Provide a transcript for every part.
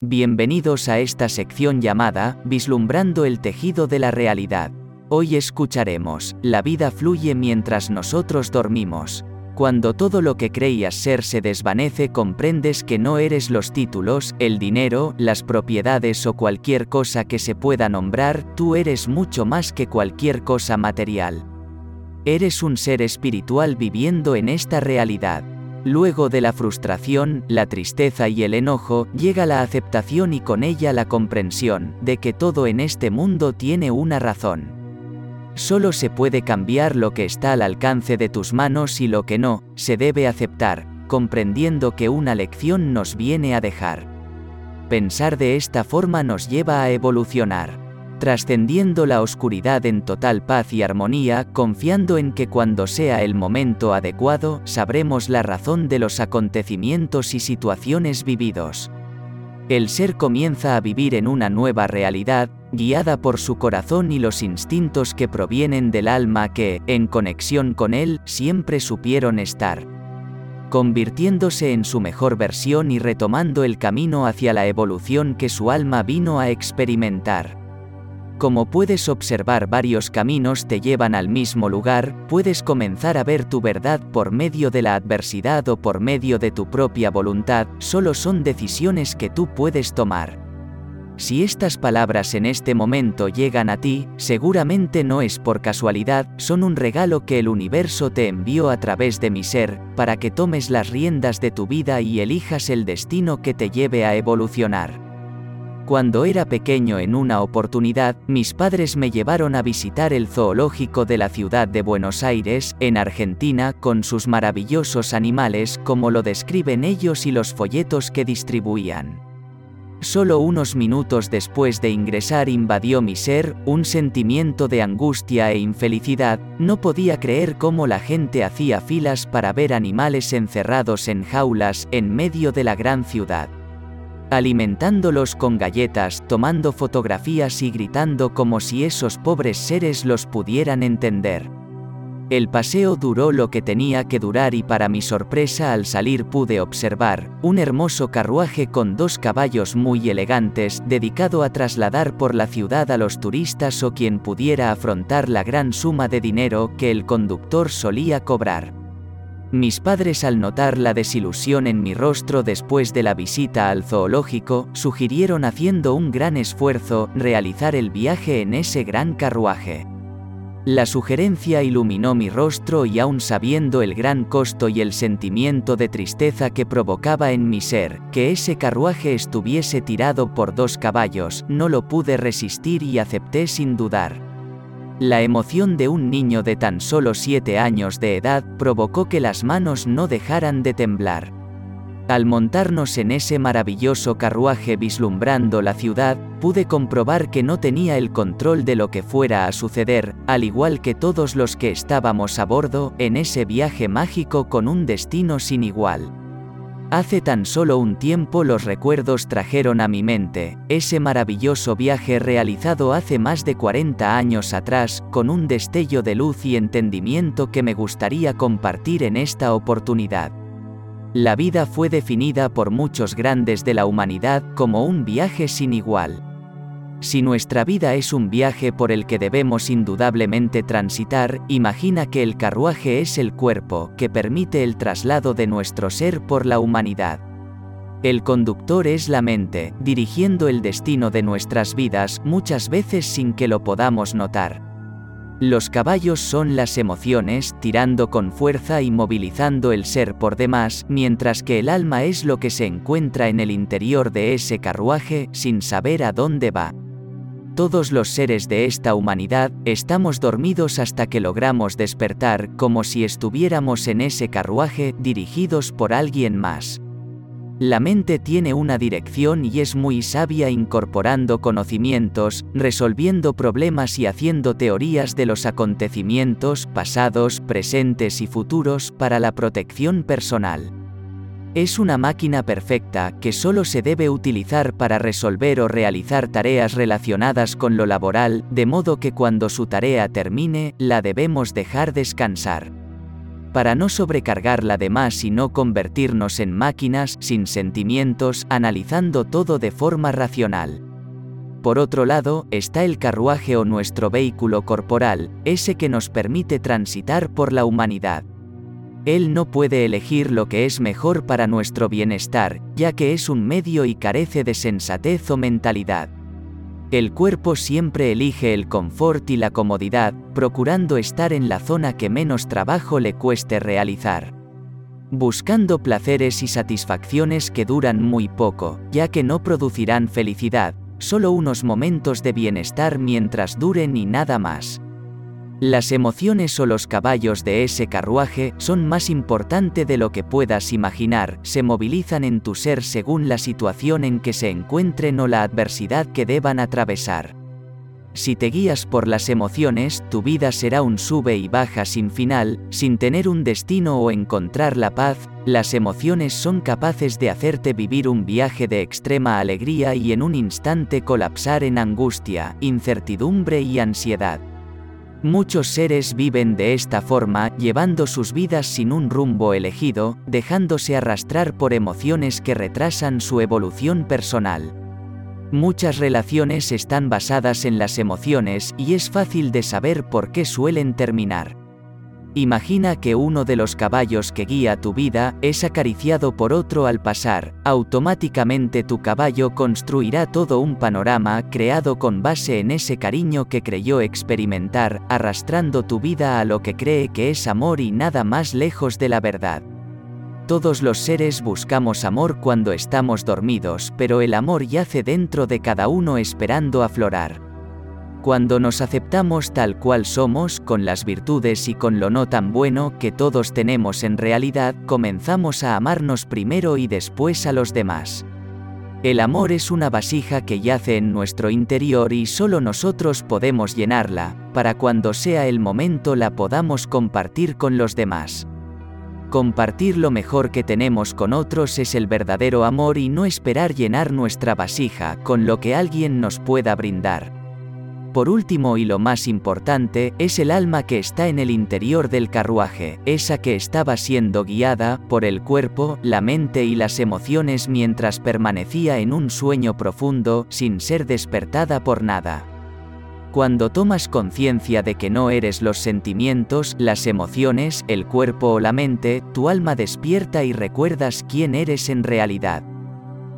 Bienvenidos a esta sección llamada Vislumbrando el tejido de la realidad. Hoy escucharemos, la vida fluye mientras nosotros dormimos. Cuando todo lo que creías ser se desvanece comprendes que no eres los títulos, el dinero, las propiedades o cualquier cosa que se pueda nombrar, tú eres mucho más que cualquier cosa material. Eres un ser espiritual viviendo en esta realidad. Luego de la frustración, la tristeza y el enojo, llega la aceptación y con ella la comprensión, de que todo en este mundo tiene una razón. Solo se puede cambiar lo que está al alcance de tus manos y lo que no, se debe aceptar, comprendiendo que una lección nos viene a dejar. Pensar de esta forma nos lleva a evolucionar trascendiendo la oscuridad en total paz y armonía, confiando en que cuando sea el momento adecuado, sabremos la razón de los acontecimientos y situaciones vividos. El ser comienza a vivir en una nueva realidad, guiada por su corazón y los instintos que provienen del alma que, en conexión con él, siempre supieron estar convirtiéndose en su mejor versión y retomando el camino hacia la evolución que su alma vino a experimentar. Como puedes observar varios caminos te llevan al mismo lugar, puedes comenzar a ver tu verdad por medio de la adversidad o por medio de tu propia voluntad, solo son decisiones que tú puedes tomar. Si estas palabras en este momento llegan a ti, seguramente no es por casualidad, son un regalo que el universo te envió a través de mi ser, para que tomes las riendas de tu vida y elijas el destino que te lleve a evolucionar. Cuando era pequeño en una oportunidad, mis padres me llevaron a visitar el zoológico de la ciudad de Buenos Aires, en Argentina, con sus maravillosos animales como lo describen ellos y los folletos que distribuían. Solo unos minutos después de ingresar invadió mi ser, un sentimiento de angustia e infelicidad, no podía creer cómo la gente hacía filas para ver animales encerrados en jaulas en medio de la gran ciudad alimentándolos con galletas, tomando fotografías y gritando como si esos pobres seres los pudieran entender. El paseo duró lo que tenía que durar y para mi sorpresa al salir pude observar un hermoso carruaje con dos caballos muy elegantes dedicado a trasladar por la ciudad a los turistas o quien pudiera afrontar la gran suma de dinero que el conductor solía cobrar. Mis padres al notar la desilusión en mi rostro después de la visita al zoológico, sugirieron haciendo un gran esfuerzo realizar el viaje en ese gran carruaje. La sugerencia iluminó mi rostro y aún sabiendo el gran costo y el sentimiento de tristeza que provocaba en mi ser, que ese carruaje estuviese tirado por dos caballos, no lo pude resistir y acepté sin dudar. La emoción de un niño de tan solo siete años de edad provocó que las manos no dejaran de temblar. Al montarnos en ese maravilloso carruaje vislumbrando la ciudad, pude comprobar que no tenía el control de lo que fuera a suceder, al igual que todos los que estábamos a bordo, en ese viaje mágico con un destino sin igual. Hace tan solo un tiempo los recuerdos trajeron a mi mente, ese maravilloso viaje realizado hace más de 40 años atrás, con un destello de luz y entendimiento que me gustaría compartir en esta oportunidad. La vida fue definida por muchos grandes de la humanidad como un viaje sin igual. Si nuestra vida es un viaje por el que debemos indudablemente transitar, imagina que el carruaje es el cuerpo que permite el traslado de nuestro ser por la humanidad. El conductor es la mente, dirigiendo el destino de nuestras vidas muchas veces sin que lo podamos notar. Los caballos son las emociones, tirando con fuerza y movilizando el ser por demás, mientras que el alma es lo que se encuentra en el interior de ese carruaje, sin saber a dónde va. Todos los seres de esta humanidad estamos dormidos hasta que logramos despertar como si estuviéramos en ese carruaje dirigidos por alguien más. La mente tiene una dirección y es muy sabia incorporando conocimientos, resolviendo problemas y haciendo teorías de los acontecimientos pasados, presentes y futuros para la protección personal. Es una máquina perfecta que solo se debe utilizar para resolver o realizar tareas relacionadas con lo laboral, de modo que cuando su tarea termine, la debemos dejar descansar. para no sobrecargarla de más y no convertirnos en máquinas sin sentimientos, analizando todo de forma racional. Por otro lado, está el carruaje o nuestro vehículo corporal, ese que nos permite transitar por la humanidad. Él no puede elegir lo que es mejor para nuestro bienestar, ya que es un medio y carece de sensatez o mentalidad. El cuerpo siempre elige el confort y la comodidad, procurando estar en la zona que menos trabajo le cueste realizar. Buscando placeres y satisfacciones que duran muy poco, ya que no producirán felicidad, solo unos momentos de bienestar mientras duren y nada más. Las emociones o los caballos de ese carruaje son más importante de lo que puedas imaginar, se movilizan en tu ser según la situación en que se encuentren o la adversidad que deban atravesar. Si te guías por las emociones, tu vida será un sube y baja sin final, sin tener un destino o encontrar la paz, las emociones son capaces de hacerte vivir un viaje de extrema alegría y en un instante colapsar en angustia, incertidumbre y ansiedad. Muchos seres viven de esta forma, llevando sus vidas sin un rumbo elegido, dejándose arrastrar por emociones que retrasan su evolución personal. Muchas relaciones están basadas en las emociones y es fácil de saber por qué suelen terminar. Imagina que uno de los caballos que guía tu vida es acariciado por otro al pasar, automáticamente tu caballo construirá todo un panorama creado con base en ese cariño que creyó experimentar, arrastrando tu vida a lo que cree que es amor y nada más lejos de la verdad. Todos los seres buscamos amor cuando estamos dormidos, pero el amor yace dentro de cada uno esperando aflorar. Cuando nos aceptamos tal cual somos, con las virtudes y con lo no tan bueno que todos tenemos en realidad, comenzamos a amarnos primero y después a los demás. El amor es una vasija que yace en nuestro interior y solo nosotros podemos llenarla, para cuando sea el momento la podamos compartir con los demás. Compartir lo mejor que tenemos con otros es el verdadero amor y no esperar llenar nuestra vasija con lo que alguien nos pueda brindar. Por último y lo más importante, es el alma que está en el interior del carruaje, esa que estaba siendo guiada por el cuerpo, la mente y las emociones mientras permanecía en un sueño profundo, sin ser despertada por nada. Cuando tomas conciencia de que no eres los sentimientos, las emociones, el cuerpo o la mente, tu alma despierta y recuerdas quién eres en realidad.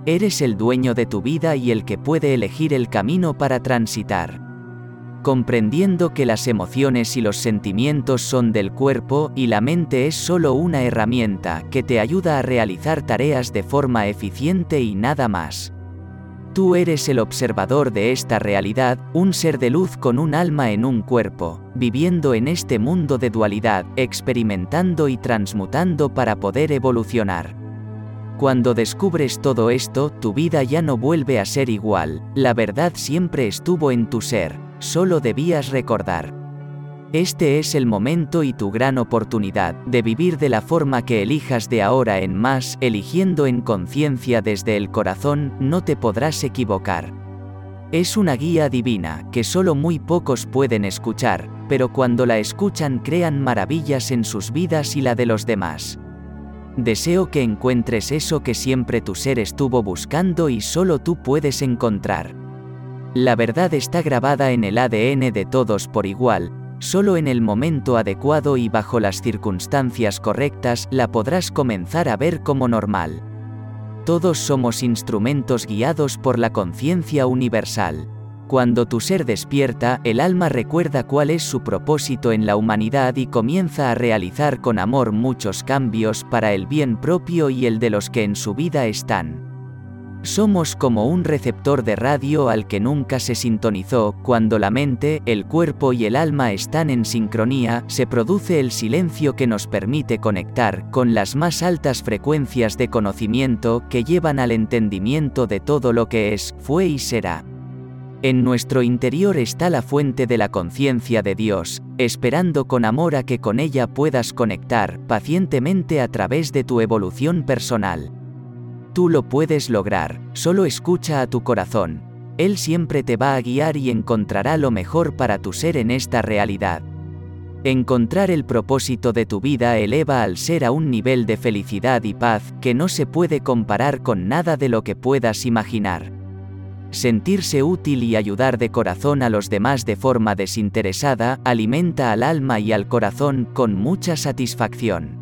Eres el dueño de tu vida y el que puede elegir el camino para transitar comprendiendo que las emociones y los sentimientos son del cuerpo y la mente es solo una herramienta que te ayuda a realizar tareas de forma eficiente y nada más. Tú eres el observador de esta realidad, un ser de luz con un alma en un cuerpo, viviendo en este mundo de dualidad, experimentando y transmutando para poder evolucionar. Cuando descubres todo esto, tu vida ya no vuelve a ser igual, la verdad siempre estuvo en tu ser, solo debías recordar. Este es el momento y tu gran oportunidad de vivir de la forma que elijas de ahora en más, eligiendo en conciencia desde el corazón, no te podrás equivocar. Es una guía divina que solo muy pocos pueden escuchar, pero cuando la escuchan crean maravillas en sus vidas y la de los demás. Deseo que encuentres eso que siempre tu ser estuvo buscando y solo tú puedes encontrar. La verdad está grabada en el ADN de todos por igual, solo en el momento adecuado y bajo las circunstancias correctas la podrás comenzar a ver como normal. Todos somos instrumentos guiados por la conciencia universal. Cuando tu ser despierta, el alma recuerda cuál es su propósito en la humanidad y comienza a realizar con amor muchos cambios para el bien propio y el de los que en su vida están. Somos como un receptor de radio al que nunca se sintonizó, cuando la mente, el cuerpo y el alma están en sincronía, se produce el silencio que nos permite conectar con las más altas frecuencias de conocimiento que llevan al entendimiento de todo lo que es, fue y será. En nuestro interior está la fuente de la conciencia de Dios, esperando con amor a que con ella puedas conectar pacientemente a través de tu evolución personal. Tú lo puedes lograr, solo escucha a tu corazón. Él siempre te va a guiar y encontrará lo mejor para tu ser en esta realidad. Encontrar el propósito de tu vida eleva al ser a un nivel de felicidad y paz que no se puede comparar con nada de lo que puedas imaginar. Sentirse útil y ayudar de corazón a los demás de forma desinteresada alimenta al alma y al corazón con mucha satisfacción.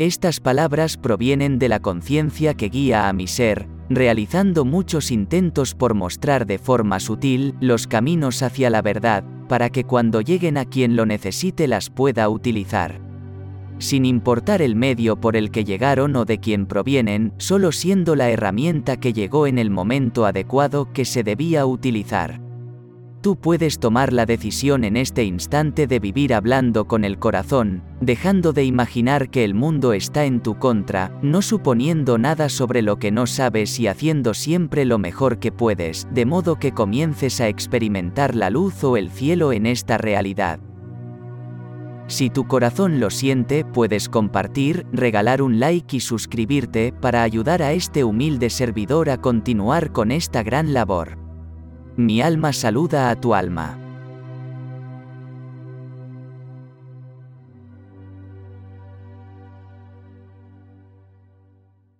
Estas palabras provienen de la conciencia que guía a mi ser, realizando muchos intentos por mostrar de forma sutil los caminos hacia la verdad, para que cuando lleguen a quien lo necesite las pueda utilizar. Sin importar el medio por el que llegaron o de quien provienen, solo siendo la herramienta que llegó en el momento adecuado que se debía utilizar. Tú puedes tomar la decisión en este instante de vivir hablando con el corazón, dejando de imaginar que el mundo está en tu contra, no suponiendo nada sobre lo que no sabes y haciendo siempre lo mejor que puedes, de modo que comiences a experimentar la luz o el cielo en esta realidad. Si tu corazón lo siente, puedes compartir, regalar un like y suscribirte para ayudar a este humilde servidor a continuar con esta gran labor. Mi alma saluda a tu alma.